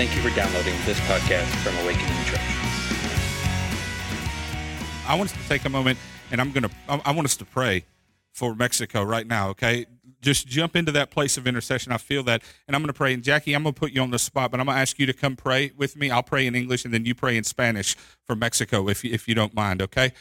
Thank you for downloading this podcast from Awakening Church. I want us to take a moment and I'm to, I want us to pray for Mexico right now, okay? Just jump into that place of intercession. I feel that. And I'm going to pray. And Jackie, I'm going to put you on the spot, but I'm going to ask you to come pray with me. I'll pray in English and then you pray in Spanish for Mexico if you, if you don't mind, okay?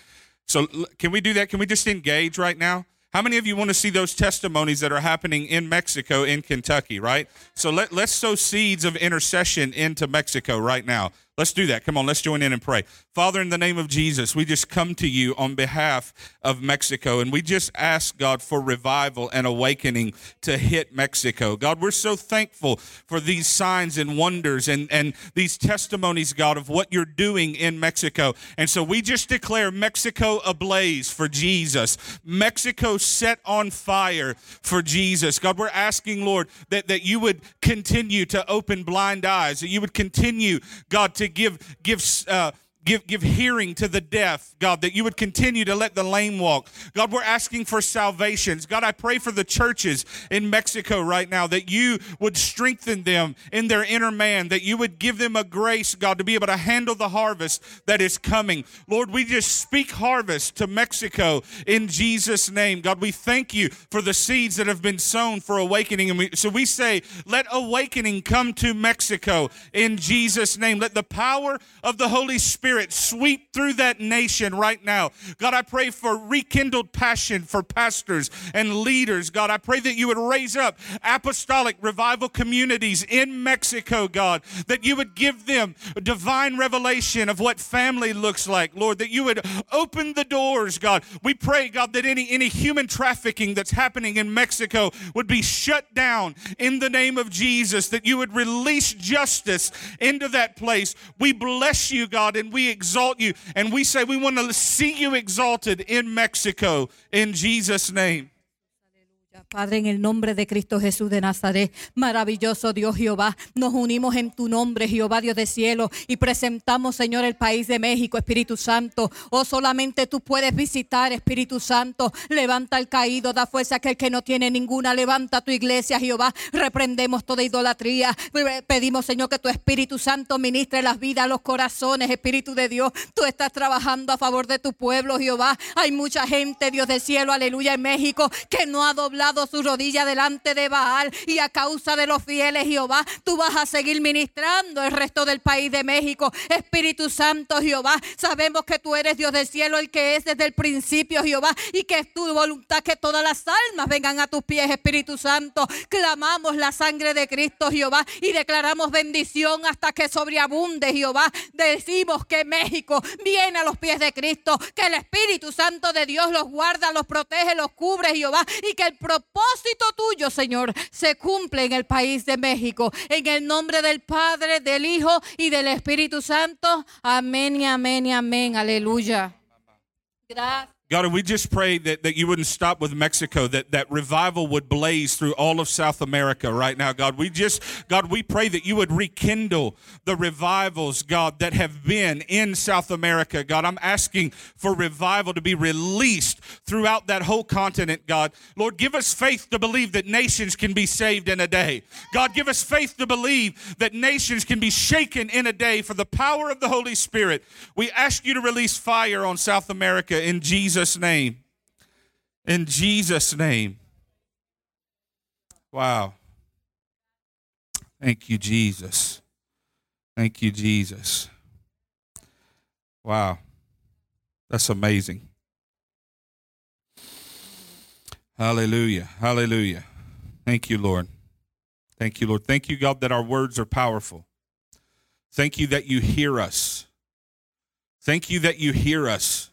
So can we do that? Can we just engage right now? How many of you want to see those testimonies that are happening in Mexico, in Kentucky, right? So let, let's sow seeds of intercession into Mexico right now. Let's do that. Come on, let's join in and pray. Father, in the name of Jesus, we just come to you on behalf of Mexico and we just ask God for revival and awakening to hit Mexico. God, we're so thankful for these signs and wonders and, and these testimonies, God, of what you're doing in Mexico. And so we just declare Mexico ablaze for Jesus, Mexico set on fire for Jesus. God, we're asking, Lord, that, that you would continue to open blind eyes, that you would continue, God, to give give uh, give, give hearing to the deaf, God, that you would continue to let the lame walk. God, we're asking for salvations. God, I pray for the churches in Mexico right now that you would strengthen them in their inner man, that you would give them a grace, God, to be able to handle the harvest that is coming. Lord, we just speak harvest to Mexico in Jesus' name. God, we thank you for the seeds that have been sown for awakening. And we, so we say, let awakening come to Mexico in Jesus' name. Let the power of the Holy Spirit Spirit sweep through that nation right now. God, I pray for rekindled passion for pastors and leaders. God, I pray that you would raise up apostolic revival communities in Mexico, God, that you would give them divine revelation of what family looks like, Lord, that you would open the doors, God. We pray, God, that any, any human trafficking that's happening in Mexico would be shut down in the name of Jesus, that you would release justice into that place. We bless you, God, and we we exalt you and we say we want to see you exalted in Mexico in Jesus' name. Padre, en el nombre de Cristo Jesús de Nazaret, maravilloso Dios Jehová, nos unimos en tu nombre, Jehová Dios de cielo, y presentamos, Señor, el país de México, Espíritu Santo. Oh, solamente tú puedes visitar, Espíritu Santo. Levanta el caído, da fuerza a aquel que no tiene ninguna. Levanta tu iglesia, Jehová. Reprendemos toda idolatría. Pedimos, Señor, que tu Espíritu Santo ministre las vidas, los corazones, Espíritu de Dios. Tú estás trabajando a favor de tu pueblo, Jehová. Hay mucha gente, Dios del cielo, aleluya, en México, que no ha doblado su rodilla delante de Baal y a causa de los fieles, Jehová, tú vas a seguir ministrando el resto del país de México. Espíritu Santo, Jehová, sabemos que tú eres Dios del cielo, el que es desde el principio, Jehová, y que es tu voluntad que todas las almas vengan a tus pies, Espíritu Santo. Clamamos la sangre de Cristo, Jehová, y declaramos bendición hasta que sobreabunde, Jehová. Decimos que México viene a los pies de Cristo, que el Espíritu Santo de Dios los guarda, los protege, los cubre, Jehová, y que el propósito tuyo, Señor, se cumple en el país de México. En el nombre del Padre, del Hijo y del Espíritu Santo. Amén y amén y amén. Aleluya. Gracias. God, we just pray that, that you wouldn't stop with Mexico, that, that revival would blaze through all of South America right now, God. We just, God, we pray that you would rekindle the revivals, God, that have been in South America, God. I'm asking for revival to be released throughout that whole continent, God. Lord, give us faith to believe that nations can be saved in a day. God, give us faith to believe that nations can be shaken in a day for the power of the Holy Spirit. We ask you to release fire on South America in Jesus' Jesus' name. In Jesus' name. Wow. Thank you, Jesus. Thank you, Jesus. Wow. That's amazing. Hallelujah. Hallelujah. Thank you, Lord. Thank you, Lord. Thank you, God, that our words are powerful. Thank you that you hear us. Thank you that you hear us.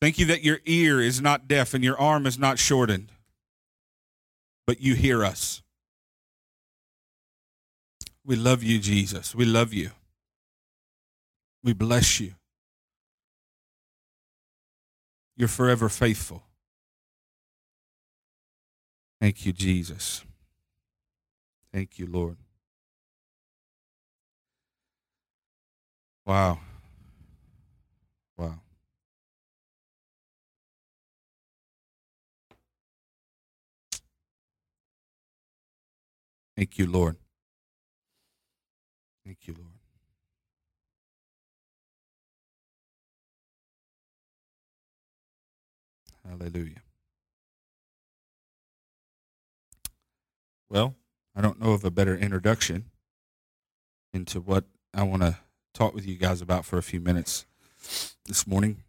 Thank you that your ear is not deaf and your arm is not shortened, but you hear us. We love you, Jesus. We love you. We bless you. You're forever faithful. Thank you, Jesus. Thank you, Lord. Wow. Thank you, Lord. Thank you, Lord. Hallelujah. Well, I don't know of a better introduction into what I want to talk with you guys about for a few minutes this morning.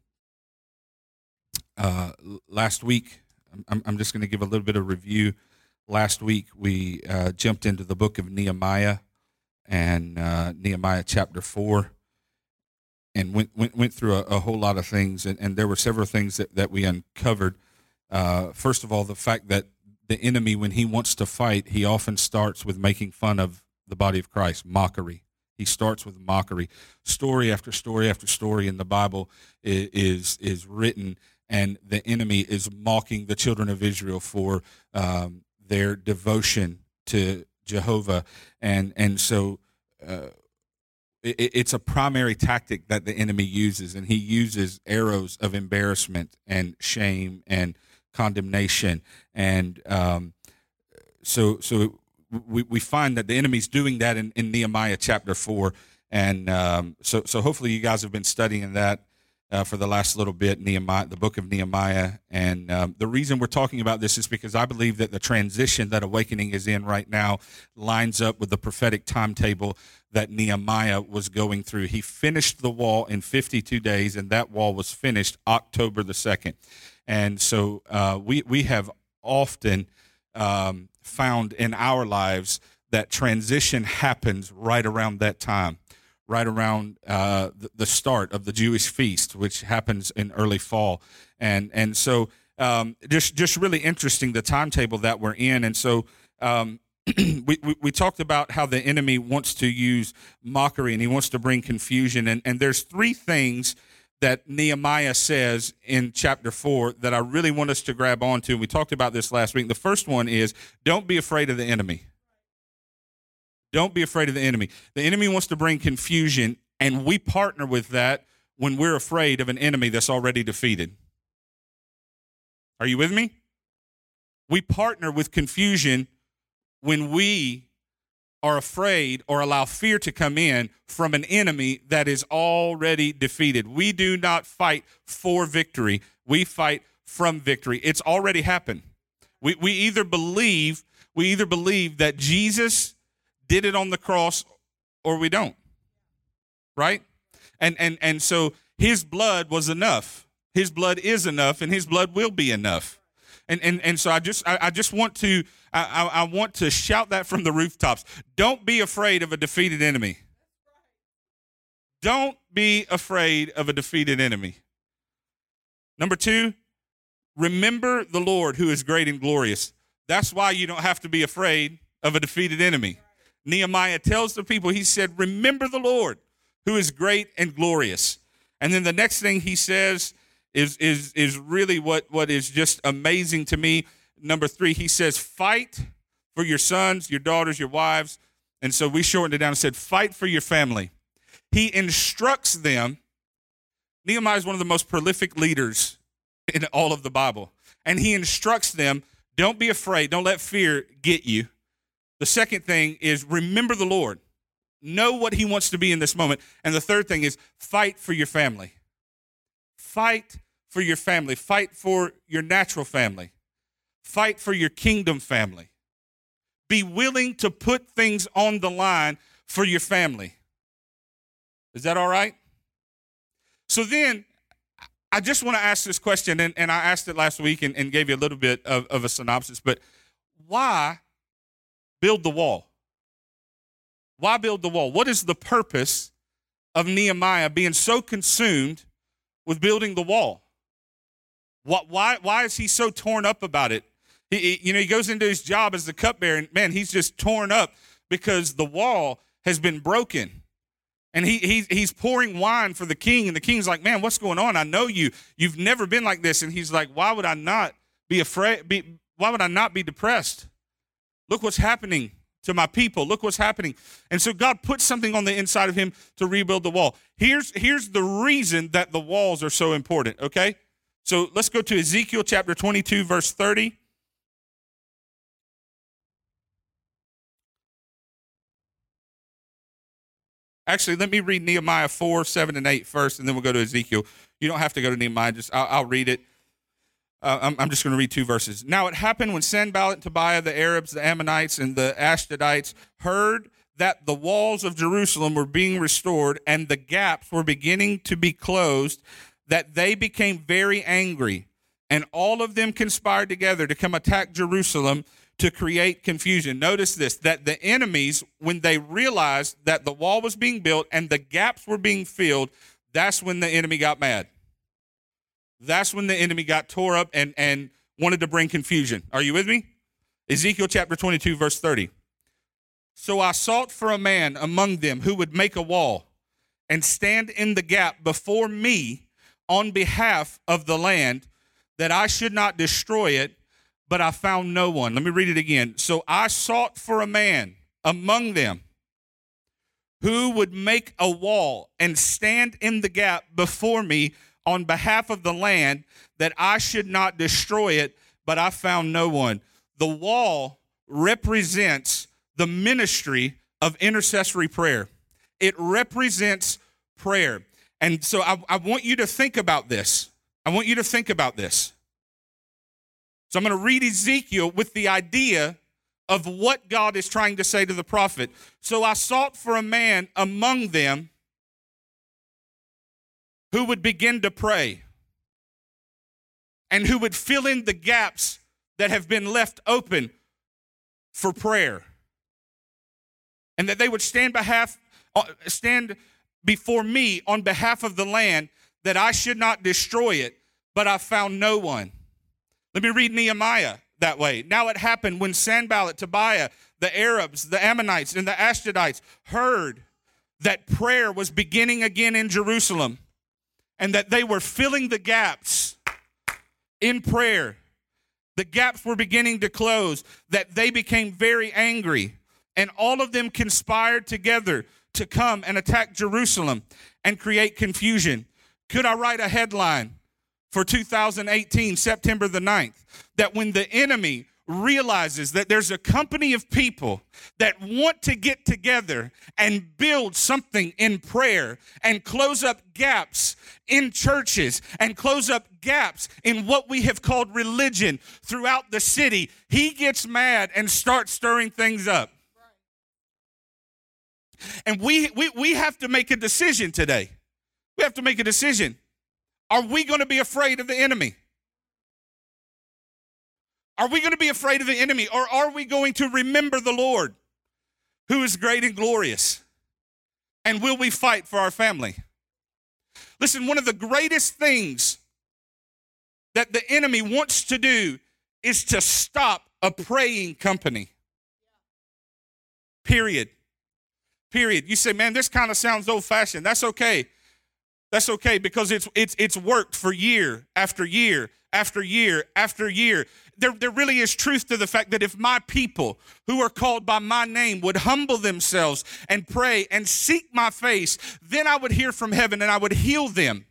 Uh, last week, I'm, I'm just going to give a little bit of review. Last week, we uh, jumped into the book of Nehemiah and uh, Nehemiah chapter 4 and went, went, went through a, a whole lot of things. And, and, there were several things that, that we uncovered. Uh, first of all, the fact that the enemy, when he wants to fight, he often starts with making fun of the body of Christ, mockery. He starts with mockery. Story after story after story in the Bible is, is, is written, and the enemy is mocking the children of Israel for um, their devotion to Jehovah. And, and so uh, it, it's a primary tactic that the enemy uses, and he uses arrows of embarrassment and shame and condemnation. And um, so, so we, we find that the enemy's doing that in, in Nehemiah chapter 4. And um, so, so hopefully you guys have been studying that uh, for the last little bit, Nehemiah, the book of Nehemiah. And um, the reason we're talking about this is because I believe that the transition that awakening is in right now lines up with the prophetic timetable that Nehemiah was going through. He finished the wall in 52 days, and that wall was finished October the 2nd. And so uh, we, we have often um, found in our lives that transition happens right around that time right around uh, the start of the Jewish feast, which happens in early fall, and and so um, just just really interesting the timetable that we're in, and so. Um, we, we, we, talked about how the enemy wants to use mockery and he wants to bring confusion. And, and there's three things that Nehemiah says in chapter 4 that I really want us to grab onto. We talked about this last week. The first one is don't be afraid of the enemy. Don't be afraid of the enemy. The enemy wants to bring confusion, and we partner with that when we're afraid of an enemy that's already defeated. Are you with me? We partner with confusion when we are afraid or allow fear to come in from an enemy that is already defeated. We do not fight for victory, we fight from victory. It's already happened. We, we either believe we either believe that Jesus did it on the cross or we don't. Right? And and and so his blood was enough. His blood is enough and his blood will be enough. And and and so I just I, I just want to I, I want to shout that from the rooftops. Don't be afraid of a defeated enemy. Don't be afraid of a defeated enemy. Number two, remember the Lord who is great and glorious. That's why you don't have to be afraid of a defeated enemy. Nehemiah tells the people, he said, Remember the Lord who is great and glorious. And then the next thing he says is, is, is really what, what is just amazing to me. Number three, he says, Fight for your sons, your daughters, your wives. And so we shortened it down and said, Fight for your family. He instructs them. Nehemiah is one of the most prolific leaders in all of the Bible. And he instructs them don't be afraid, don't let fear get you. The second thing is remember the Lord. Know what he wants to be in this moment. And the third thing is fight for your family. Fight for your family. Fight for your natural family. Fight for your kingdom family. Be willing to put things on the line for your family. Is that all right? So then, I just want to ask this question, and, and I asked it last week and, and gave you a little bit of, of a synopsis, but why build the wall? Why build the wall? What is the purpose of Nehemiah being so consumed with building the wall? What, why, why is he so torn up about it? He, he, you know, he goes into his job as the cupbearer, and man, he's just torn up because the wall has been broken. And he, he, he's pouring wine for the king, and the king's like, Man, what's going on? I know you. You've never been like this. And he's like, Why would I not be afraid? Be, why would I not be depressed? Look what's happening to my people. Look what's happening. And so God put something on the inside of him to rebuild the wall. Here's, here's the reason that the walls are so important, okay? So let's go to Ezekiel chapter 22, verse 30. Actually, let me read Nehemiah 4, 7, and 8 first, and then we'll go to Ezekiel. You don't have to go to Nehemiah, just I'll, I'll read it. Uh, I'm, I'm, just going to read two verses. Now it happened when Sanballat and Tobiah, the Arabs, the Ammonites, and the Ashdodites heard that the walls of Jerusalem were being restored and the gaps were beginning to be closed, that they became very angry. And all of them conspired together to come attack Jerusalem to create confusion. Notice this that the enemies, when they realized that the wall was being built and the gaps were being filled, that's when the enemy got mad. That's when the enemy got tore up and, and wanted to bring confusion. Are you with me? Ezekiel chapter 22, verse 30. So I sought for a man among them who would make a wall and stand in the gap before me on behalf of the land that I should not destroy it but I found no one. Let me read it again. So I sought for a man among them who would make a wall and stand in the gap before me on behalf of the land that I should not destroy it, but I found no one. The wall represents the ministry of intercessory prayer, it represents prayer. And so I, I want you to think about this. I want you to think about this. So I'm going to read Ezekiel with the idea of what God is trying to say to the prophet. So I sought for a man among them who would begin to pray and who would fill in the gaps that have been left open for prayer. And that they would stand behalf uh, stand before me on behalf of the land that I should not destroy it, but I found no one. Let me read Nehemiah that way. Now it happened when Sanballat, Tobiah, the Arabs, the Ammonites, and the Ashdodites heard that prayer was beginning again in Jerusalem and that they were filling the gaps in prayer. The gaps were beginning to close, that they became very angry, and all of them conspired together to come and attack Jerusalem and create confusion. Could I write a headline? for 2018, September the 9th, that when the enemy realizes that there's a company of people that want to get together and build something in prayer and close up gaps in churches and close up gaps in what we have called religion throughout the city, he gets mad and starts stirring things up. And we, we, we have to make a decision today. We have to make a decision. Are we going to be afraid of the enemy? Are we going to be afraid of the enemy or are we going to remember the Lord who is great and glorious? And will we fight for our family? Listen, one of the greatest things that the enemy wants to do is to stop a praying company. Period. Period. You say, man, this kind of sounds old fashioned. That's okay. That's okay because it's it's it's worked for year after year after year after year. There, there really is truth to the fact that if my people who are called by my name would humble themselves and pray and seek my face, then I would hear from heaven and I would heal them.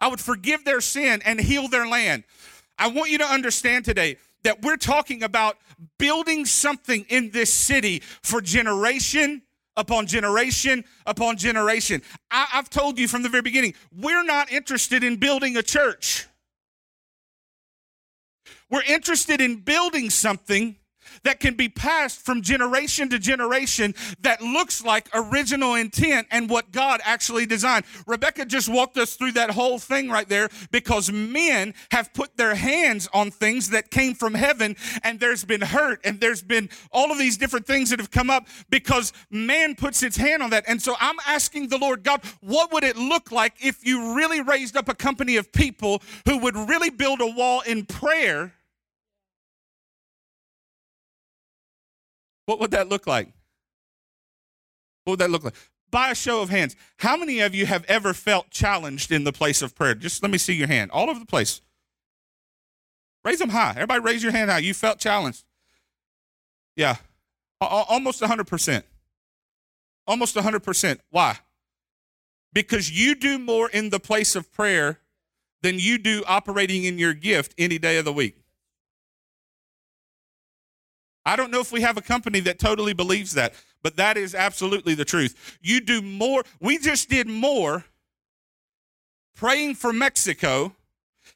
I would forgive their sin and heal their land. I want you to understand today that we're talking about building something in this city for generation upon generation upon generation. I, have told you from the very beginning, we're not interested in building a church. We're interested in building something that can be passed from generation to generation that looks like original intent and what God actually designed. Rebecca just walked us through that whole thing right there because men have put their hands on things that came from heaven and there's been hurt and there's been all of these different things that have come up because man puts its hand on that. And so I'm asking the Lord God, what would it look like if you really raised up a company of people who would really build a wall in prayer? What would that look like? What would that look like? By a show of hands, how many of you have ever felt challenged in the place of prayer? Just let me see your hand all over the place. Raise them high. Everybody raise your hand high. You felt challenged. Yeah, almost 100%. Almost 100%. Why? Because you do more in the place of prayer than you do operating in your gift any day of the week. I don't know if we have a company that totally believes that, but that is absolutely the truth. You do more, we just did more praying for Mexico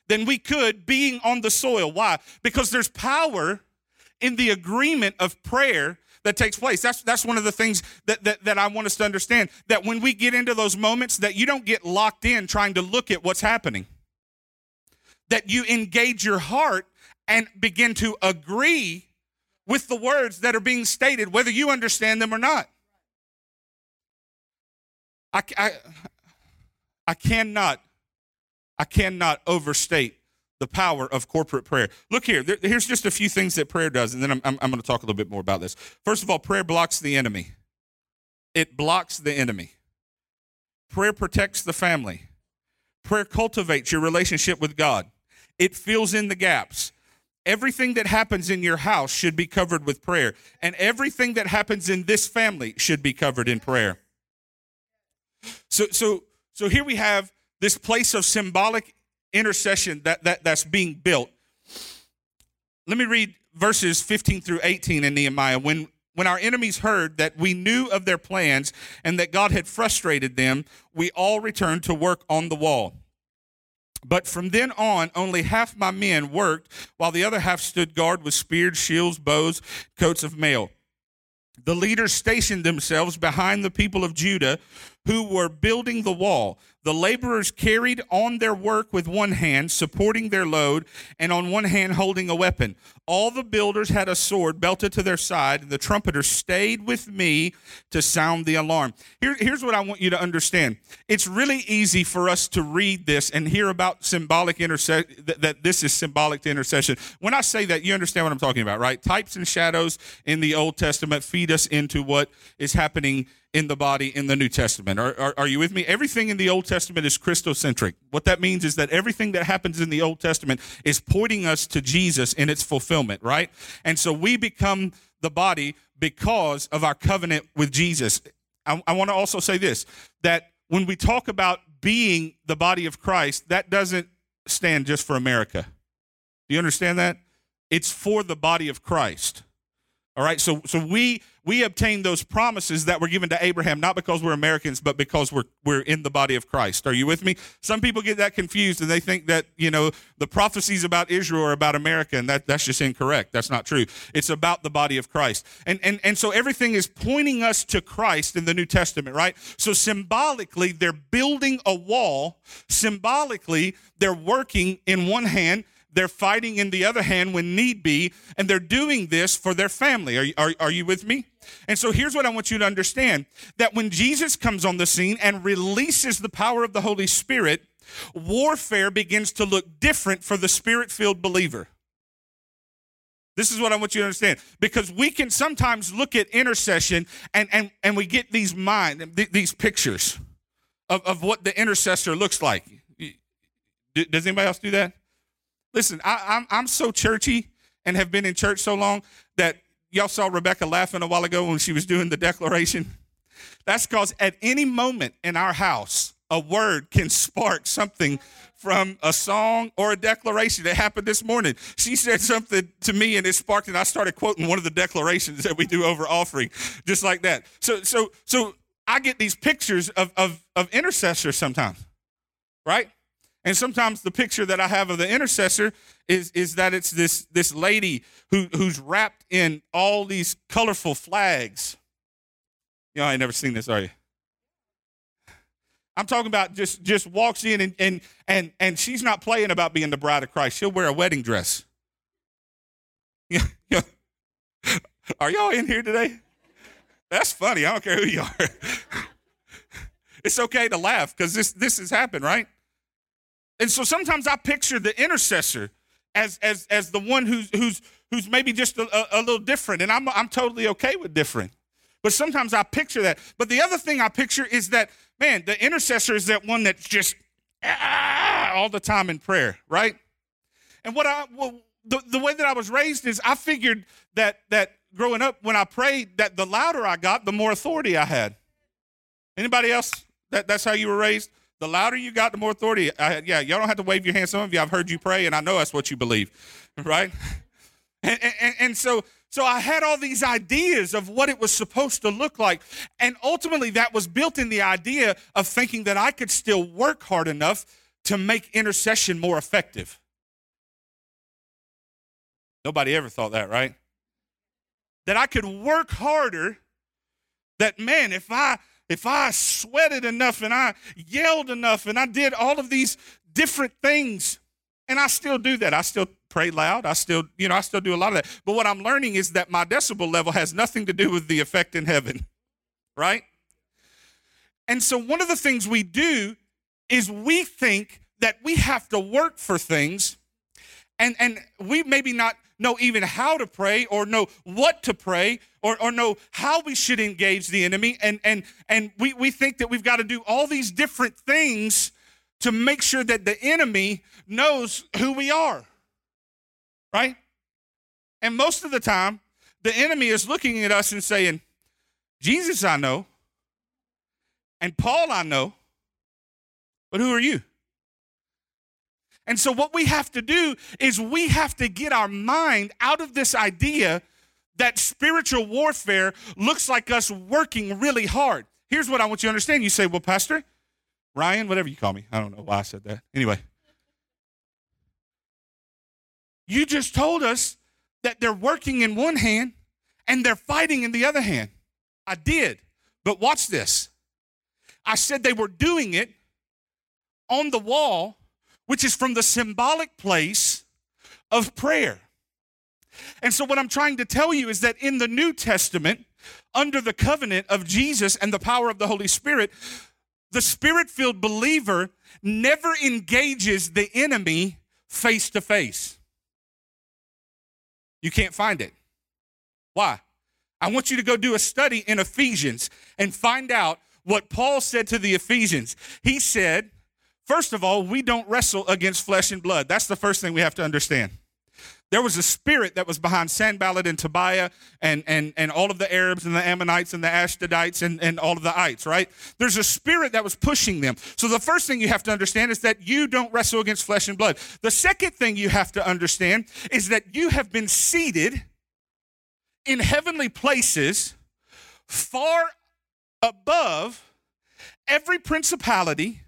than we could being on the soil. Why? Because there's power in the agreement of prayer that takes place. That's that's one of the things that, that that I want us to understand. That when we get into those moments, that you don't get locked in trying to look at what's happening. That you engage your heart and begin to agree with the words that are being stated, whether you understand them or not. I, I, I cannot, I cannot overstate the power of corporate prayer. Look here, there, here's just a few things that prayer does, and then I'm, I'm, I'm going to talk a little bit more about this. First of all, prayer blocks the enemy. It blocks the enemy. Prayer protects the family. Prayer cultivates your relationship with God. It fills in the gaps. Everything that happens in your house should be covered with prayer, and everything that happens in this family should be covered in prayer. So, so, so here we have this place of symbolic intercession that, that, that's being built. Let me read verses 15 through 18 in Nehemiah. When, when our enemies heard that we knew of their plans and that God had frustrated them, we all returned to work on the wall. But from then on, only half my men worked, while the other half stood guard with spears, shields, bows, coats of mail. The leaders stationed themselves behind the people of Judah who were building the wall. The laborers carried on their work with one hand, supporting their load, and on one hand holding a weapon. All the builders had a sword belted to their side, and the trumpeter stayed with me to sound the alarm. Here, here's what I want you to understand it's really easy for us to read this and hear about symbolic intercession, that, that this is symbolic to intercession. When I say that, you understand what I'm talking about, right? Types and shadows in the Old Testament feed us into what is happening in the body in the New Testament. Are, are, are, you with me? Everything in the Old Testament is Christocentric. What that means is that everything that happens in the Old Testament is pointing us to Jesus in its fulfillment, right? And so we become the body because of our covenant with Jesus. I, I want to also say this that when we talk about being the body of Christ, that doesn't stand just for America. Do you understand that? It's for the body of Christ. All right, so so we we obtained those promises that were given to Abraham not because we're Americans, but because we're we're in the body of Christ. Are you with me? Some people get that confused and they think that you know the prophecies about Israel are about America, and that that's just incorrect. That's not true. It's about the body of Christ, and and and so everything is pointing us to Christ in the New Testament, right? So symbolically, they're building a wall. Symbolically, they're working in one hand they're fighting in the other hand when need be, and they're doing this for their family. Are, are, are you with me? And so here's what I want you to understand that when Jesus comes on the scene and releases the power of the Holy Spirit, warfare begins to look different for the spirit filled believer. This is what I want you to understand because we can sometimes look at intercession and, and, and we get these mind these pictures of, of what the intercessor looks like. Does anybody else do that? Listen, I, I'm, I'm so churchy and have been in church so long that y'all saw Rebecca laughing a while ago when she was doing the declaration. That's because at any moment in our house, a word can spark something from a song or a declaration that happened this morning. She said something to me and it sparked and I started quoting one of the declarations that we do over offering, just like that. So so so I get these pictures of of, of intercessors sometimes, right? And sometimes the picture that I have of the intercessor is, is that it's this, this lady who, who's wrapped in all these colorful flags. Y'all ain't never seen this, are you? I'm talking about just just walks in and and and and she's not playing about being the bride of Christ. She'll wear a wedding dress. Are y'all in here today? That's funny. I don't care who you are. it's okay to laugh because this this has happened, right? And so sometimes I picture the intercessor as as as the one who's who's who's maybe just a, a, little different, and I'm I'm totally okay with different. But sometimes I picture that. But the other thing I picture is that man, the intercessor is that one that's just ah, all the time in prayer, right? And what I well, the, the way that I was raised is I figured that that growing up when I prayed that the louder I got, the more authority I had. Anybody else that that's how you were raised? The louder you got, the more authority. I, yeah, y'all don't have to wave your hand. Some of you, I've heard you pray, and I know that's what you believe, right? And, and, and so, So I had all these ideas of what it was supposed to look like. And ultimately, that was built in the idea of thinking that I could still work hard enough to make intercession more effective. Nobody ever thought that, right? That I could work harder. That man, if I if I sweated enough and I yelled enough and I did all of these different things, and I still do that. I still pray loud. I still, you know, I still do a lot of that. But what I'm learning is that my decibel level has nothing to do with the effect in heaven, right? And so one of the things we do is we think that we have to work for things and and we maybe not know even how to pray or know what to pray or, or know how we should engage the enemy. And and and we, we think that we've got to do all these different things to make sure that the enemy knows who we are right? And most of the time the enemy is looking at us and saying jesus i know and paul i know but who are you and so, what we have to do is we have to get our mind out of this idea that spiritual warfare looks like us working really hard. Here's what I want you to understand. You say, Well, Pastor, Ryan, whatever you call me, I don't know why I said that. Anyway, you just told us that they're working in one hand and they're fighting in the other hand. I did. But watch this. I said they were doing it on the wall which is from the symbolic place of prayer. And so, what I'm trying to tell you is that in the New Testament, under the covenant of Jesus and the power of the Holy Spirit, the spirit filled believer never engages the enemy face to face. You can't find it. Why? I want you to go do a study in Ephesians and find out what Paul said to the Ephesians. He said, First of all, we don't wrestle against flesh and blood. That's the first thing we have to understand. There was a spirit that was behind Sanballat and Tobiah and, and, and all of the Arabs and the Ammonites and the Ashdodites and, and all of the ites, right? There's a spirit that was pushing them. So the first thing you have to understand is that you don't wrestle against flesh and blood. The second thing you have to understand is that you have been seated in heavenly places far above every principality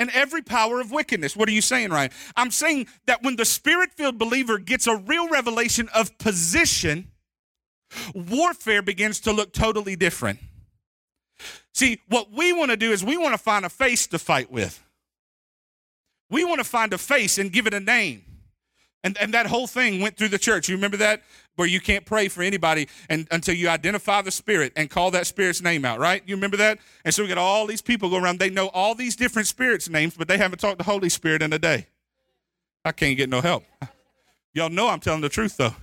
and every power of wickedness. What are you saying, Ryan? I'm saying that when the spirit filled believer gets a real revelation of position, warfare begins to look totally different. See, what we want to do is we want to find a face to fight with. We want to find a face and give it a name. And, and that whole thing went through the church. You remember that? Where you can't pray for anybody and, until you identify the spirit and call that spirit's name out, right? You remember that? And so we got all these people go around. They know all these different spirits' names, but they haven't talked to the Holy Spirit in a day. I can't get no help. Y'all know I'm telling the truth, though.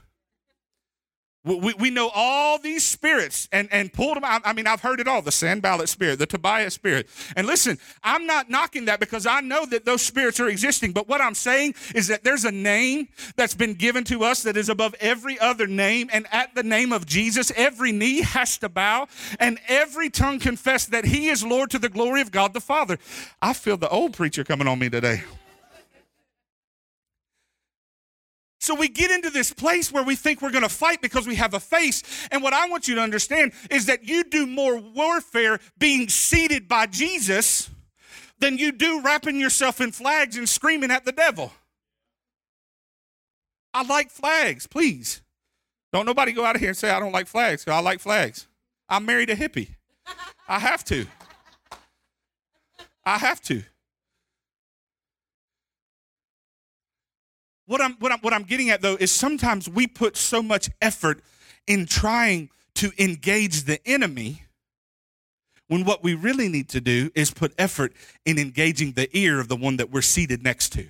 We, we know all these spirits and, and pulled them out. I mean, I've heard it all the Sanballat spirit, the Tobiah spirit. And listen, I'm not knocking that because I know that those spirits are existing. But what I'm saying is that there's a name that's been given to us that is above every other name. And at the name of Jesus, every knee has to bow and every tongue confess that he is Lord to the glory of God the Father. I feel the old preacher coming on me today. So we get into this place where we think we're going to fight because we have a face. And what I want you to understand is that you do more warfare being seated by Jesus than you do wrapping yourself in flags and screaming at the devil. I like flags, please. Don't nobody go out of here and say I don't like flags. I like flags. I married a hippie. I have to. I have to. What I'm, what, I'm, what I'm getting at though is sometimes we put so much effort in trying to engage the enemy when what we really need to do is put effort in engaging the ear of the one that we're seated next to.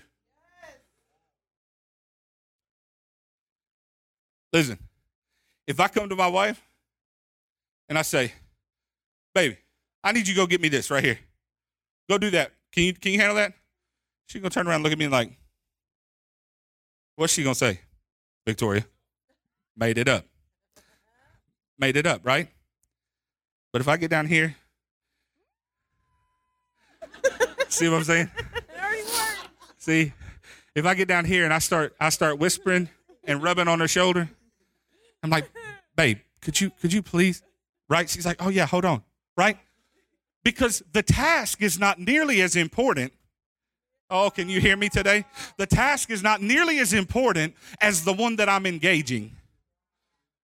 Listen, if I come to my wife and I say, baby, I need you to go get me this right here. Go do that. Can you, can you handle that? She's going to turn around and look at me and like, What's she gonna say? Victoria, made it up. Made it up, right? But if I get down here, see what I'm saying? See, if I get down here and I start I start whispering and rubbing on her shoulder, I'm like, babe, could you could you please? Right? She's like, oh yeah, hold on. Right? Because the task is not nearly as important. Oh, can you hear me today? The task is not nearly as important as the one that I'm engaging.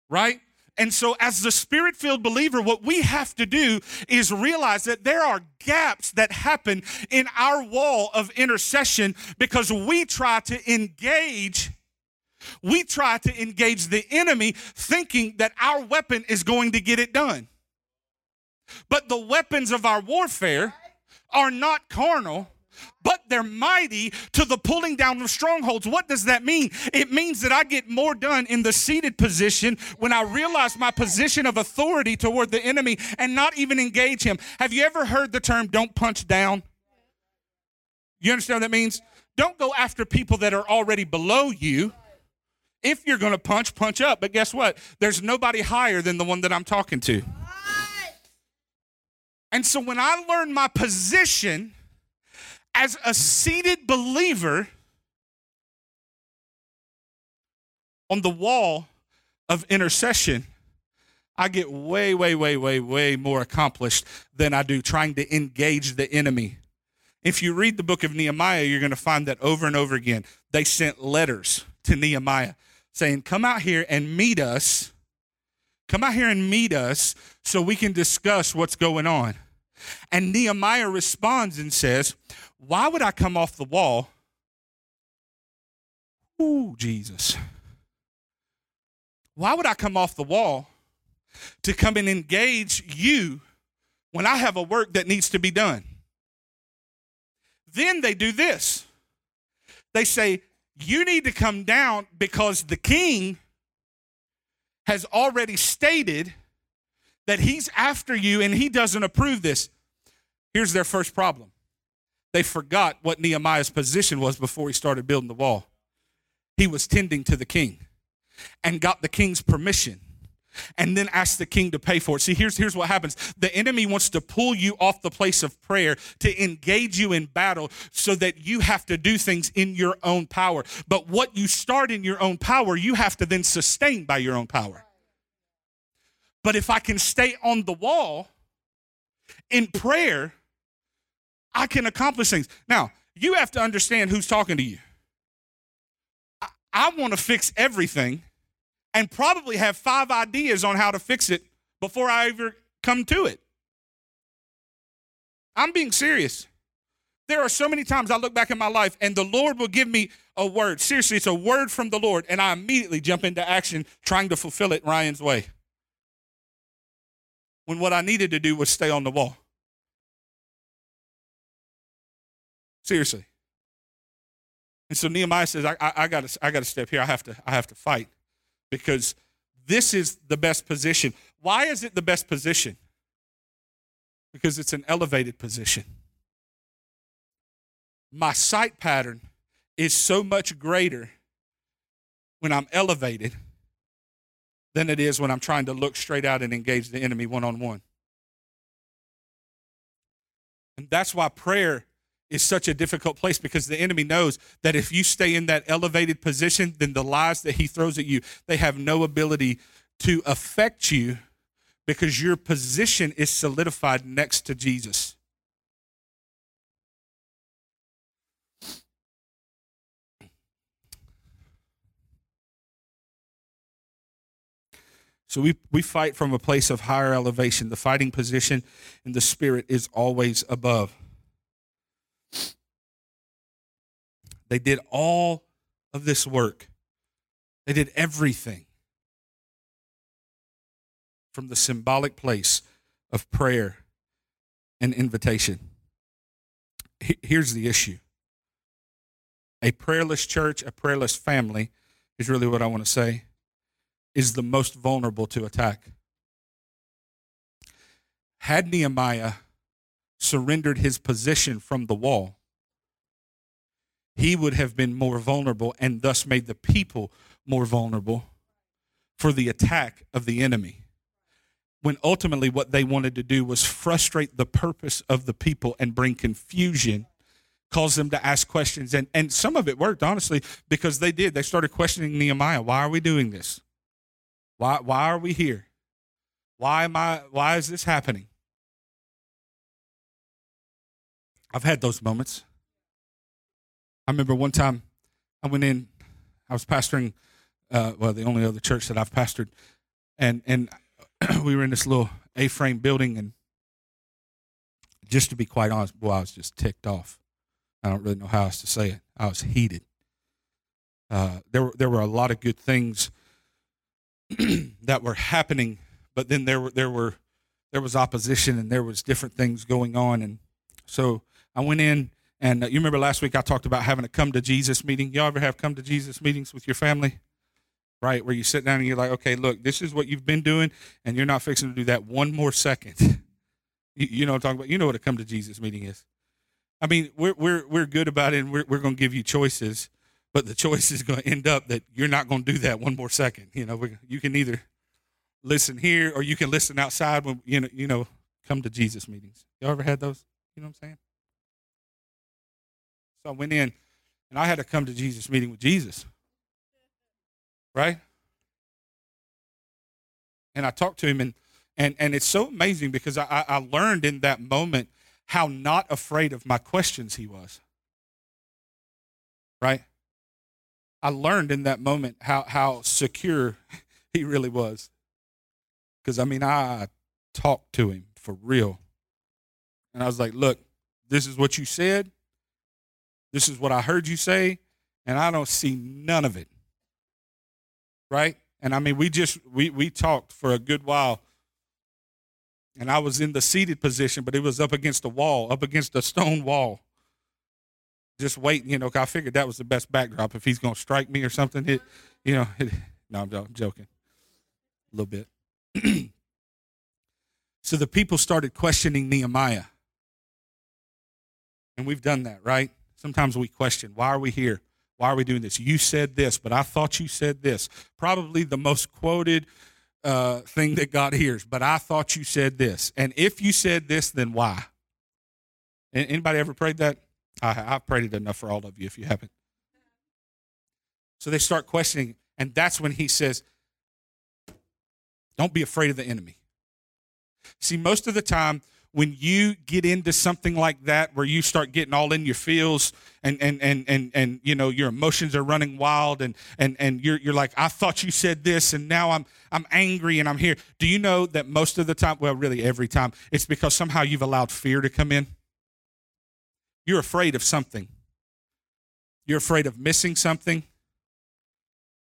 Right? And so, as the spirit filled believer, what we have to do is realize that there are gaps that happen in our wall of intercession because we try to engage. We try to engage the enemy thinking that our weapon is going to get it done. But the weapons of our warfare are not carnal, but they're mighty to the pulling down of strongholds. What does that mean? It means that I get more done in the seated position when I realize my position of authority toward the enemy and not even engage him. Have you ever heard the term don't punch down? You understand what that means? Don't go after people that are already below you. If you're going to punch, punch up. But guess what? There's nobody higher than the one that I'm talking to. And so when I learn my position, as a seated believer on the wall of intercession, I get way, way, way, way, way more accomplished than I do trying to engage the enemy. If you read the book of Nehemiah, you're going to find that over and over again. They sent letters to Nehemiah saying, Come out here and meet us. Come out here and meet us so we can discuss what's going on. And Nehemiah responds and says, Why would I come off the wall? Ooh, Jesus. Why would I come off the wall to come and engage you when I have a work that needs to be done? Then they do this. They say, You need to come down because the king has already stated that he's after you and he doesn't approve this. Here's their first problem they forgot what Nehemiah's position was before he started building the wall. He was tending to the king and got the king's permission and then asked the king to pay for it. See, here's, here's what happens the enemy wants to pull you off the place of prayer to engage you in battle so that you have to do things in your own power. But what you start in your own power, you have to then sustain by your own power. But if I can stay on the wall in prayer, I can accomplish things. Now, you have to understand who's talking to you. I, I want to fix everything and probably have five ideas on how to fix it before I ever come to it. I'm being serious. There are so many times I look back in my life and the Lord will give me a word. Seriously, it's a word from the Lord, and I immediately jump into action trying to fulfill it Ryan's way when what I needed to do was stay on the wall. Seriously. And so Nehemiah says, I, I, I got I to step here. I have to, I have to fight because this is the best position. Why is it the best position? Because it's an elevated position. My sight pattern is so much greater when I'm elevated than it is when I'm trying to look straight out and engage the enemy one on one. And that's why prayer is such a difficult place because the enemy knows that if you stay in that elevated position, then the lies that he throws at you, they have no ability to affect you because your position is solidified next to Jesus. So we, we fight from a place of higher elevation. The fighting position in the spirit is always above. They did all of this work, they did everything from the symbolic place of prayer and invitation. Here's the issue a prayerless church, a prayerless family is really what I want to say is the most vulnerable to attack. Had Nehemiah surrendered his position from the wall, he would have been more vulnerable and thus made the people more vulnerable for the attack of the enemy. When ultimately what they wanted to do was frustrate the purpose of the people and bring confusion, cause them to ask questions. And, and some of it worked, honestly, because they did. They started questioning Nehemiah why are we doing this? Why, why are we here? Why am I why is this happening? I've had those moments. I remember one time I went in, I was pastoring uh, well, the only other church that I've pastored, and and we were in this little A-frame building, and just to be quite honest, boy, I was just ticked off. I don't really know how else to say it. I was heated. Uh, there there were a lot of good things that were happening, but then there were there were there was opposition and there was different things going on, and so I went in. And uh, you remember last week I talked about having a come to Jesus meeting. Y'all ever have come to Jesus meetings with your family? Right, where you sit down and you're like, okay, look, this is what you've been doing, and you're not fixing to do that one more second. you, you know what I'm talking about? You know what a come to Jesus meeting is. I mean, we're we're we're good about it, and we're we're going to give you choices, but the choice is going to end up that you're not going to do that one more second. You know, you can either listen here or you can listen outside when you know you know come to Jesus meetings. Y'all ever had those? You know what I'm saying? So I went in, and I had to come to Jesus meeting with Jesus, right? And I talked to him, and and and it's so amazing because I I learned in that moment how not afraid of my questions he was. Right? I learned in that moment how how secure he really was. Because I mean, I talked to him for real. And I was like, look, this is what you said. This is what I heard you say. And I don't see none of it. Right? And I mean, we just, we, we talked for a good while and I was in the seated position, but it was up against the wall, up against the stone wall. Just waiting, you know. I figured that was the best backdrop. If he's going to strike me or something, it, you know. It, no, I'm joking, a little bit. so the people started questioning Nehemiah, and we've done that, right? Sometimes we question, why are we here? Why are we doing this? You said this, but I thought you said this. Probably the most quoted uh, thing that God hears. But I thought you said this, and if you said this, then why? Anybody ever prayed that? I, have prayed it enough for all of you. If you haven't, so they start questioning, and that's when he says, "Don't be afraid of the enemy." See, most of the time when you get into something like that where you start getting all in your feels and and and and, and you know your emotions are running wild and and and you're you're like I thought you said this and now I'm I'm angry and I'm here. Do you know that most of the time, well really every time, it's because somehow you've allowed fear to come in? You're afraid of something. You're afraid of missing something.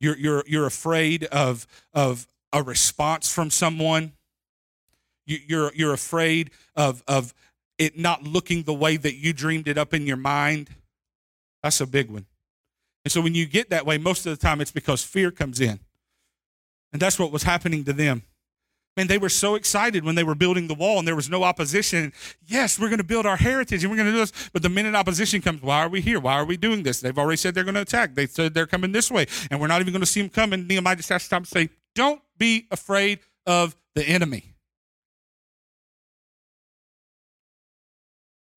You're you're you're afraid of of a response from someone you're, you're afraid of, of it not looking the way that you dreamed it up in your mind. That's a big one. And so when you get that way, most of the time it's because fear comes in. And that's what was happening to them. Man, they were so excited when they were building the wall and there was no opposition. Yes, we're going to build our heritage and we're going to do this. But the minute opposition comes, why are we here? Why are we doing this? They've already said they're going to attack. They said they're coming this way and we're not even going to see them come. And Nehemiah just has to stop and say, don't be afraid of the enemy.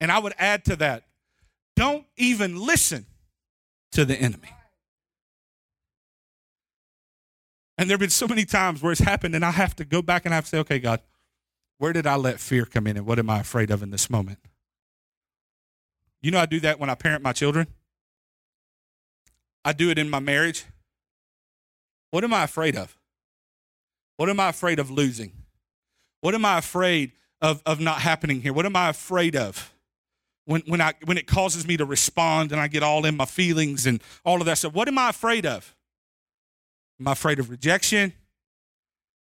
And I would add to that don't even listen to the enemy. And there have been so many times where it's happened, and I have to go back and I have to say, okay, God, where did I let fear come in, and what am I afraid of in this moment? You know, I do that when I parent my children, I do it in my marriage. What am I afraid of? What am I afraid of losing? What am I afraid of, of not happening here? What am I afraid of? when, when, I, when it causes me to respond and I get all in my feelings and all of that stuff. What am I afraid of? Am I afraid of rejection?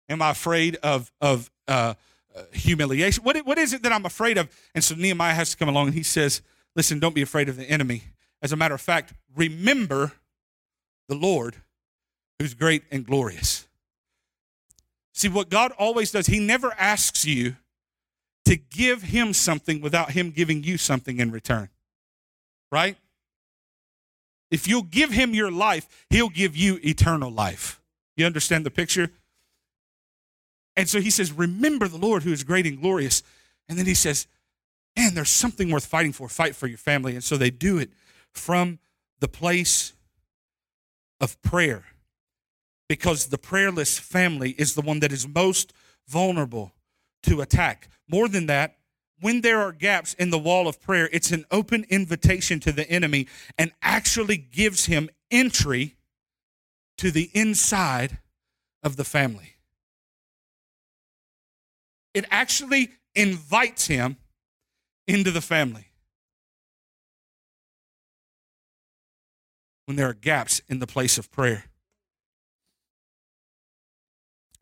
Am I afraid of, of uh, uh, humiliation? What, what is it that I'm afraid of? And so Nehemiah has to come along and he says, Listen, don't be afraid of the enemy. As a matter of fact, remember the Lord who's great and glorious. See, what God always does, He never asks you to give him something without him giving you something in return. Right? If you'll give him your life, he'll give you eternal life. You understand the picture? And so he says, Remember the Lord who is great and glorious. And then he says, Man, there's something worth fighting for. Fight for your family. And so they do it from the place of prayer. because the prayerless family is the one that is most vulnerable to attack. More than that, when there are gaps in the wall of prayer, it's an open invitation to the enemy and actually gives him entry to the inside of the family. It actually invites him into the family. When there are gaps in the place of prayer.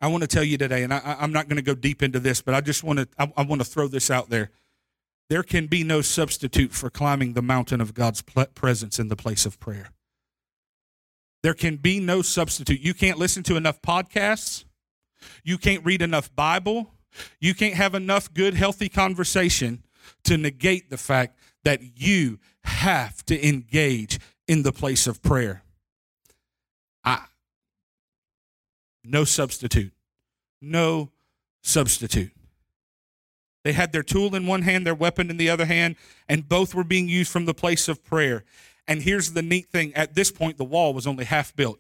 I want to tell you today, and I, am not going to go deep into this, but I just want to I, I want to throw this out there. There can be no substitute for climbing the mountain of God's presence in the place of prayer. There can be no substitute. You can't listen to enough podcasts. You can't read enough Bible. You can't have enough good, healthy conversation to negate the fact that you have to engage in the place of prayer. I, no substitute. No substitute. They had their tool in one hand, their weapon in the other hand, and both were being used from the place of prayer. And here's the neat thing at this point, the wall was only half built.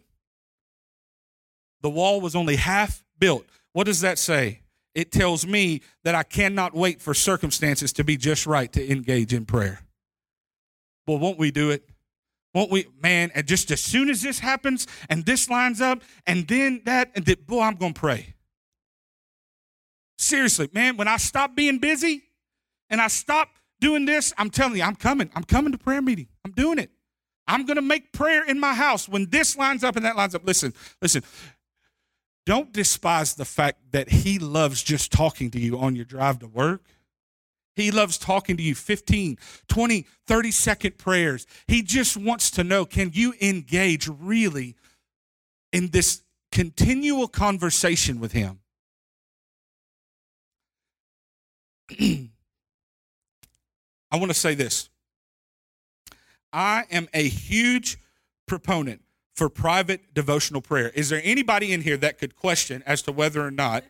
The wall was only half built. What does that say? It tells me that I cannot wait for circumstances to be just right to engage in prayer. Well, won't we do it? Won't we, man? And just as soon as this happens and this lines up and then that, and that, boy, I'm going to pray. Seriously, man, when I stop being busy and I stop doing this, I'm telling you, I'm coming. I'm coming to prayer meeting. I'm doing it. I'm going to make prayer in my house when this lines up and that lines up. Listen, listen. Don't despise the fact that he loves just talking to you on your drive to work. He loves talking to you 15, 20, 30 second prayers. He just wants to know can you engage really in this continual conversation with him? I want to say this. I am a huge proponent for private devotional prayer. Is there anybody in here that could question as to whether or not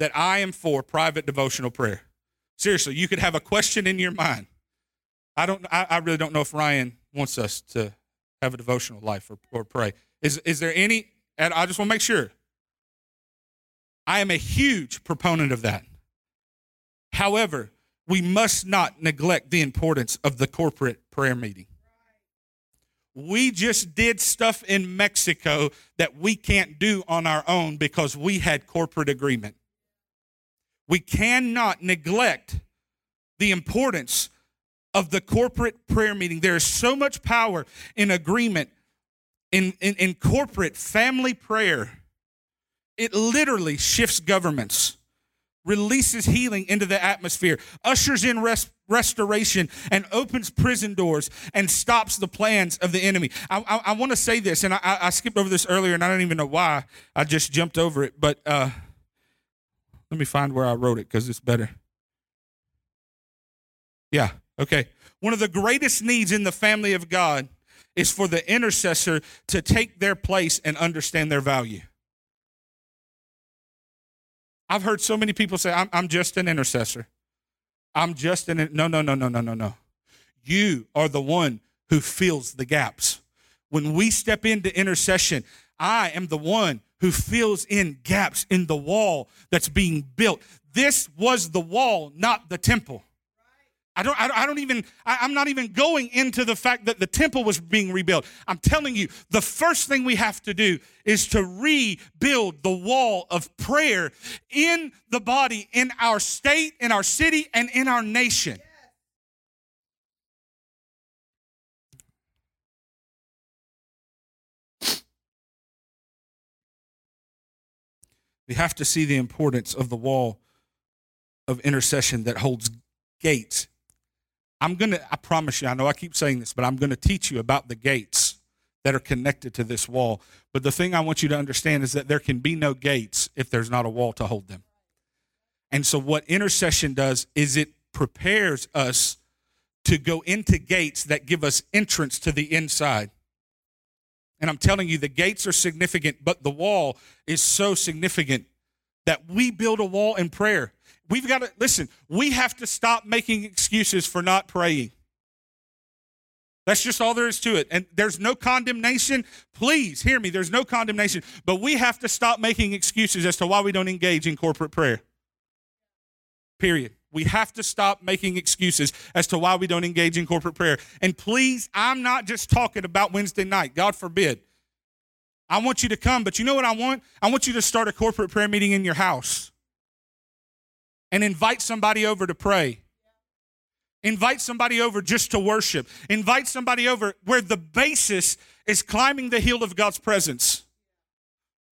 that I am for private devotional prayer? Seriously, you could have a question in your mind. I don't I, I really don't know if Ryan wants us to have a devotional life or, or pray. Is is there any and I just want to make sure. I am a huge proponent of that. However, we must not neglect the importance of the corporate prayer meeting. We just did stuff in Mexico that we can't do on our own because we had corporate agreement. We cannot neglect the importance of the corporate prayer meeting. There is so much power in agreement in, in, in corporate family prayer. It literally shifts governments releases healing into the atmosphere, ushers in res- restoration, and opens prison doors and stops the plans of the enemy. I, I, I want to say this, and I, I, skipped over this earlier, and I don't even know why. I just jumped over it, but uh, let me find where I wrote it because it's better. Yeah, okay. One of the greatest needs in the family of God is for the intercessor to take their place and understand their value. I've heard so many people say, I'm, I'm just an intercessor. I'm just an, no, no, no, no, no, no, no. You are the one who fills the gaps. When we step into intercession, I am the one who fills in gaps in the wall that's being built. This was the wall, not the temple. I don't, I don't even, I, am not even going into the fact that the temple was being rebuilt. I'm telling you, the first thing we have to do is to rebuild the wall of prayer in the body, in our state, in our city, and in our nation. We have to see the importance of the wall of intercession that holds gates I'm going to, I promise you, I know I keep saying this, but I'm going to teach you about the gates that are connected to this wall. But the thing I want you to understand is that there can be no gates if there's not a wall to hold them. And so, what intercession does is it prepares us to go into gates that give us entrance to the inside. And I'm telling you, the gates are significant, but the wall is so significant that we build a wall in prayer. We've got to, listen, we have to stop making excuses for not praying. That's just all there is to it. And there's no condemnation. Please hear me. There's no condemnation. But we have to stop making excuses as to why we don't engage in corporate prayer. Period. We have to stop making excuses as to why we don't engage in corporate prayer. And please, I'm not just talking about Wednesday night. God forbid. I want you to come, but you know what I want? I want you to start a corporate prayer meeting in your house and invite somebody over to pray. Invite somebody over just to worship. Invite somebody over where the basis is climbing the hill of God's presence.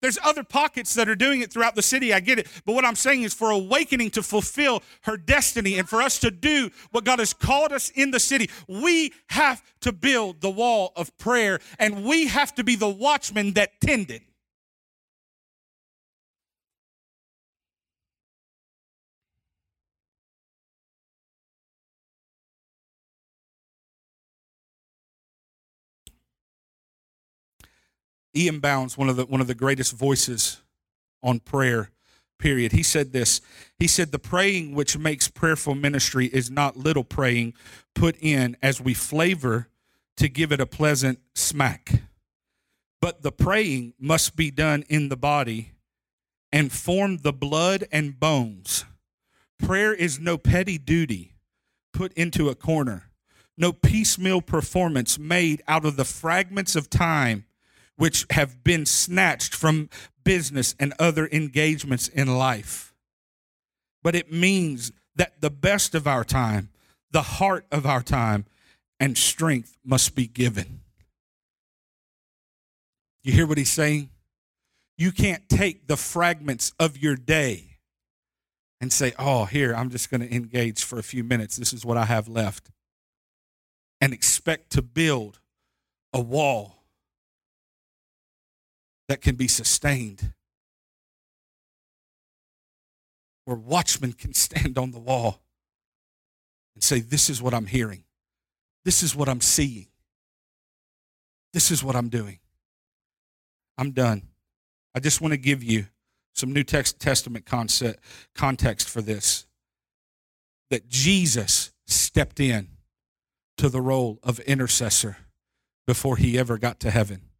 There's other pockets that are doing it throughout the city. I get it. But what I'm saying is for awakening to fulfill her destiny and for us to do what God has called us in the city, we have to build the wall of prayer and we have to be the watchmen that tended. E.M. Bounds, one of the one of the greatest voices on prayer, period. He said this. He said the praying which makes prayerful ministry is not little praying put in as we flavor to give it a pleasant smack. But the praying must be done in the body and form the blood and bones. Prayer is no petty duty put into a corner, no piecemeal performance made out of the fragments of time which have been snatched from business and other engagements in life. But it means that the best of our time, the heart of our time, and strength must be given. You hear what he's saying? You can't take the fragments of your day and say, oh, here, I'm just going to engage for a few minutes. This is what I have left. And expect to build a wall that can be sustained. Where watchmen can stand on the wall and say, This is what I'm hearing. This is what I'm seeing. This is what I'm doing. I'm done. I just want to give you some New Testament concept, context for this. That Jesus stepped in to the role of intercessor before he ever got to heaven.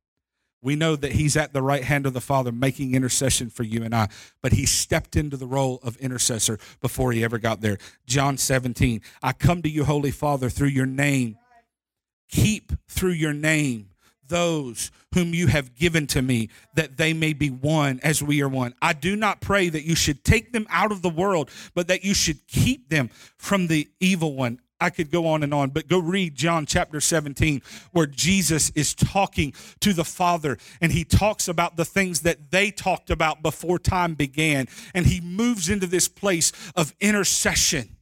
We know that he's at the right hand of the Father making intercession for you and I, but he stepped into the role of intercessor before he ever got there. John 17, I come to you, Holy Father, through your name. Keep through your name those whom you have given to me, that they may be one as we are one. I do not pray that you should take them out of the world, but that you should keep them from the evil one. I could go on and on, but go read John chapter 17, where Jesus is talking to the Father and he talks about the things that they talked about before time began. And he moves into this place of intercession,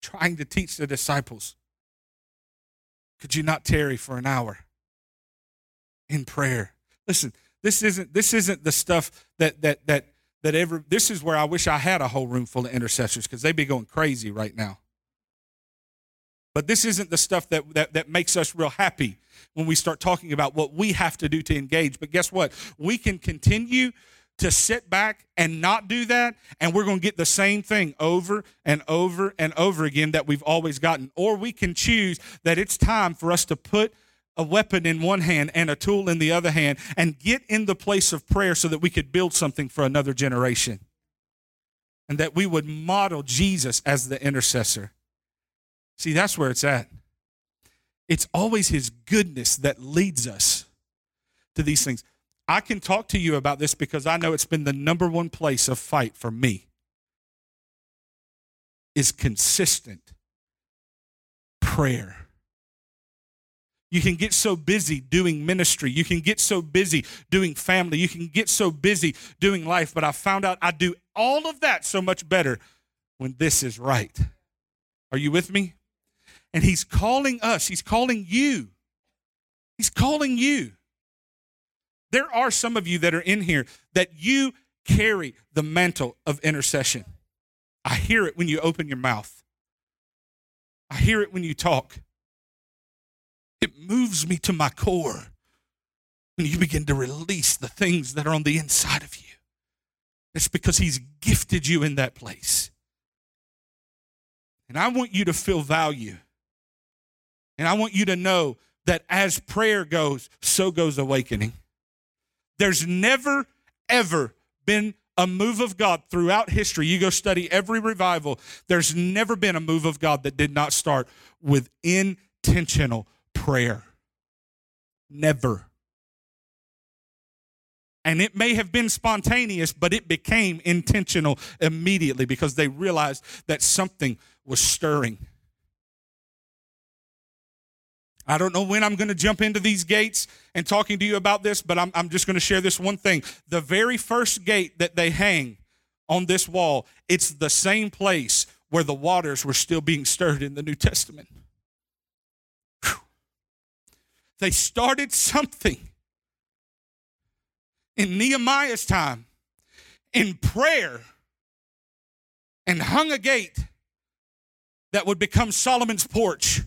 trying to teach the disciples could you not tarry for an hour in prayer? Listen, this isn't this isn't the stuff that that that that ever this is where I wish I had a whole room full of intercessors because they'd be going crazy right now. But this isn't the stuff that, that, that makes us real happy when we start talking about what we have to do to engage. But guess what? We can continue to sit back and not do that, and we're going to get the same thing over and over and over again that we've always gotten. Or we can choose that it's time for us to put a weapon in one hand and a tool in the other hand and get in the place of prayer so that we could build something for another generation. And that we would model Jesus as the intercessor. See, that's where it's at. It's always his goodness that leads us to these things. I can talk to you about this because I know it's been the number one place of fight for me. Is consistent prayer you can get so busy doing ministry. You can get so busy doing family. You can get so busy doing life. But I found out I do all of that so much better when this is right. Are you with me? And He's calling us, He's calling you. He's calling you. There are some of you that are in here that you carry the mantle of intercession. I hear it when you open your mouth. I hear it when you talk. It moves me to my core when you begin to release the things that are on the inside of you. It's because He's gifted you in that place. And I want you to feel value. And I want you to know that as prayer goes, so goes awakening. There's never, ever been a move of God throughout history. You go study every revival. There's never been a move of God that did not start with intentional prayer. Never. And it may have been spontaneous, but it became intentional immediately because they realized that something was stirring. I don't know when I'm going to jump into these gates and talking to you about this, but I'm, I'm just going to share this one thing. The very first gate that they hang on this wall, it's the same place where the waters were still being stirred in the New Testament. They started something in Nehemiah's time in prayer and hung a gate that would become Solomon's porch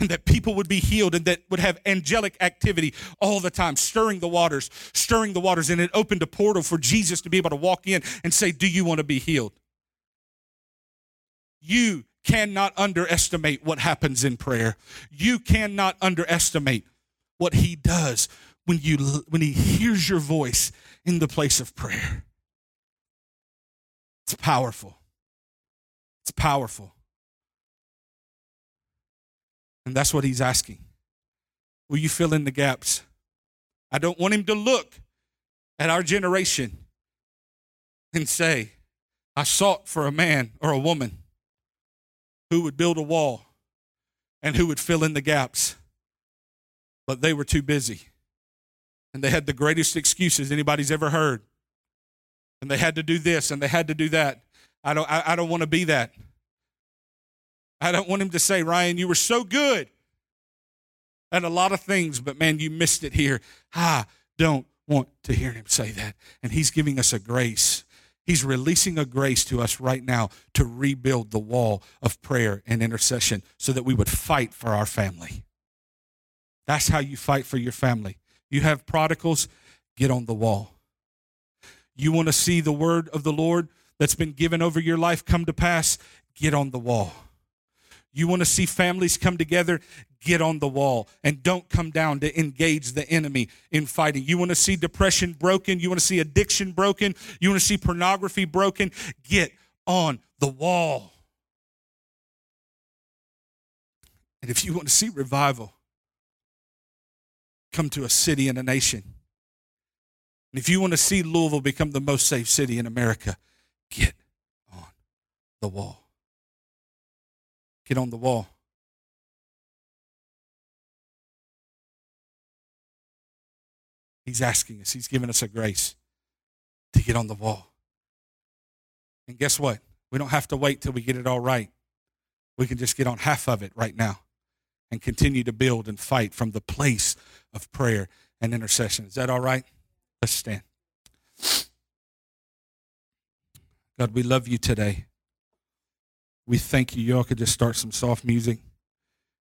and that people would be healed and that would have angelic activity all the time, stirring the waters, stirring the waters. And it opened a portal for Jesus to be able to walk in and say, Do you want to be healed? You cannot underestimate what happens in prayer. You cannot underestimate what he does when you when he hears your voice in the place of prayer. It's powerful. It's powerful. And that's what he's asking. Will you fill in the gaps? I don't want him to look at our generation and say, I sought for a man or a woman who would build a wall and who would fill in the gaps. But they were too busy. And they had the greatest excuses anybody's ever heard. And they had to do this and they had to do that. I don't, I, I don't want to be that. I don't want him to say, Ryan, you were so good at a lot of things, but man, you missed it here. I don't want to hear him say that. And he's giving us a grace. He's releasing a grace to us right now to rebuild the wall of prayer and intercession so that we would fight for our family. That's how you fight for your family. You have prodigals, get on the wall. You want to see the word of the Lord that's been given over your life come to pass, get on the wall. You want to see families come together? Get on the wall and don't come down to engage the enemy in fighting. You want to see depression broken? You want to see addiction broken? You want to see pornography broken? Get on the wall. And if you want to see revival, come to a city and a nation. And if you want to see Louisville become the most safe city in America, get on the wall. Get on the wall. He's asking us, He's giving us a grace to get on the wall. And guess what? We don't have to wait till we get it all right. We can just get on half of it right now and continue to build and fight from the place of prayer and intercession. Is that all right? Let's stand. God, we love you today. We thank you. Y'all could just start some soft music.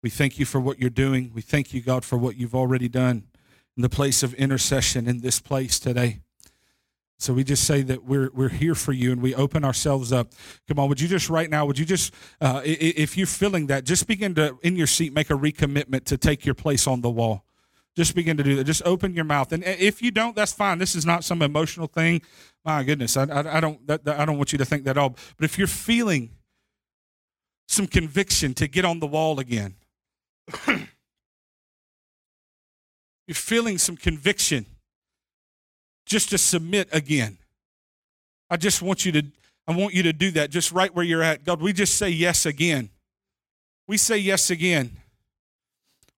We thank you for what you're doing. We thank you, God, for what you've already done the place of intercession in this place today. So we just say that we're we're here for you, and we open ourselves up. Come on, would you just right now? Would you just, uh, if you're feeling that, just begin to in your seat make a recommitment to take your place on the wall. Just begin to do that. Just open your mouth, and if you don't, that's fine. This is not some emotional thing. My goodness, I, I, I don't that, I don't want you to think that at all. But if you're feeling some conviction to get on the wall again. You're feeling some conviction just to submit again. I just want you to I want you to do that just right where you're at. God, we just say yes again. We say yes again.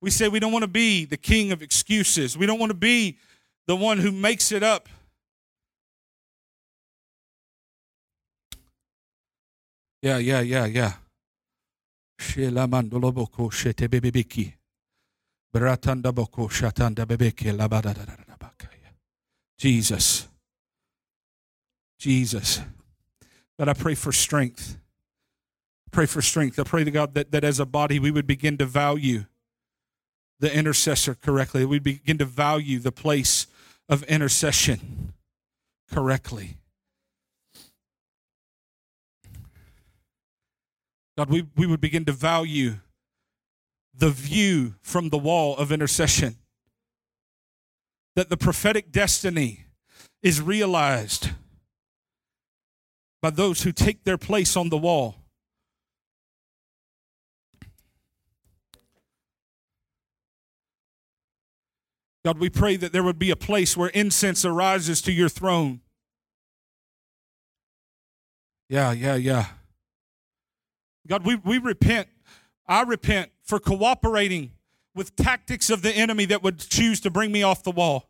We say we don't want to be the king of excuses. We don't want to be the one who makes it up. Yeah, yeah, yeah, yeah. Jesus. Jesus. God, I pray for strength. Pray for strength. I pray to God that, that as a body we would begin to value the intercessor correctly. We begin to value the place of intercession correctly. God, we, we would begin to value the view from the wall of intercession. That the prophetic destiny is realized by those who take their place on the wall. God, we pray that there would be a place where incense arises to your throne. Yeah, yeah, yeah. God, we, we repent. I repent for cooperating with tactics of the enemy that would choose to bring me off the wall.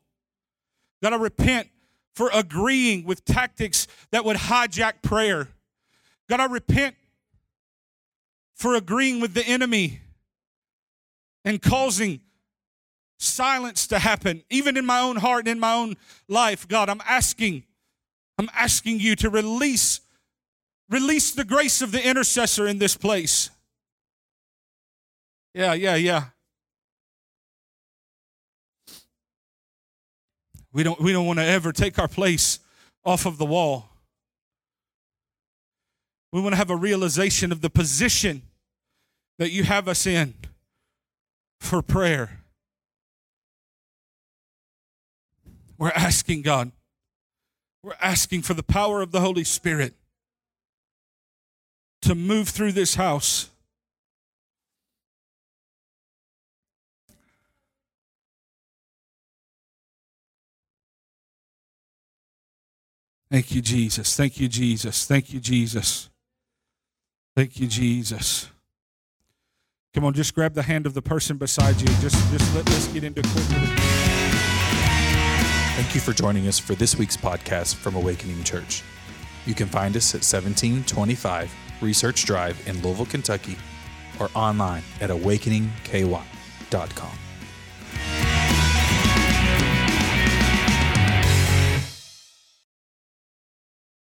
God, I repent for agreeing with tactics that would hijack prayer. God, I repent for agreeing with the enemy and causing silence to happen, even in my own heart and in my own life. God, I'm asking, I'm asking you to release, release the grace of the intercessor in this place. Yeah, yeah, yeah. We don't, we don't want to ever take our place off of the wall. We want to have a realization of the position that you have us in for prayer. We're asking God, we're asking for the power of the Holy Spirit to move through this house. Thank you, Jesus. Thank you, Jesus. Thank you, Jesus. Thank you, Jesus. Come on, just grab the hand of the person beside you. Just, just let, let's get into corporate. Thank you for joining us for this week's podcast from Awakening Church. You can find us at 1725 Research Drive in Louisville, Kentucky, or online at awakeningky.com.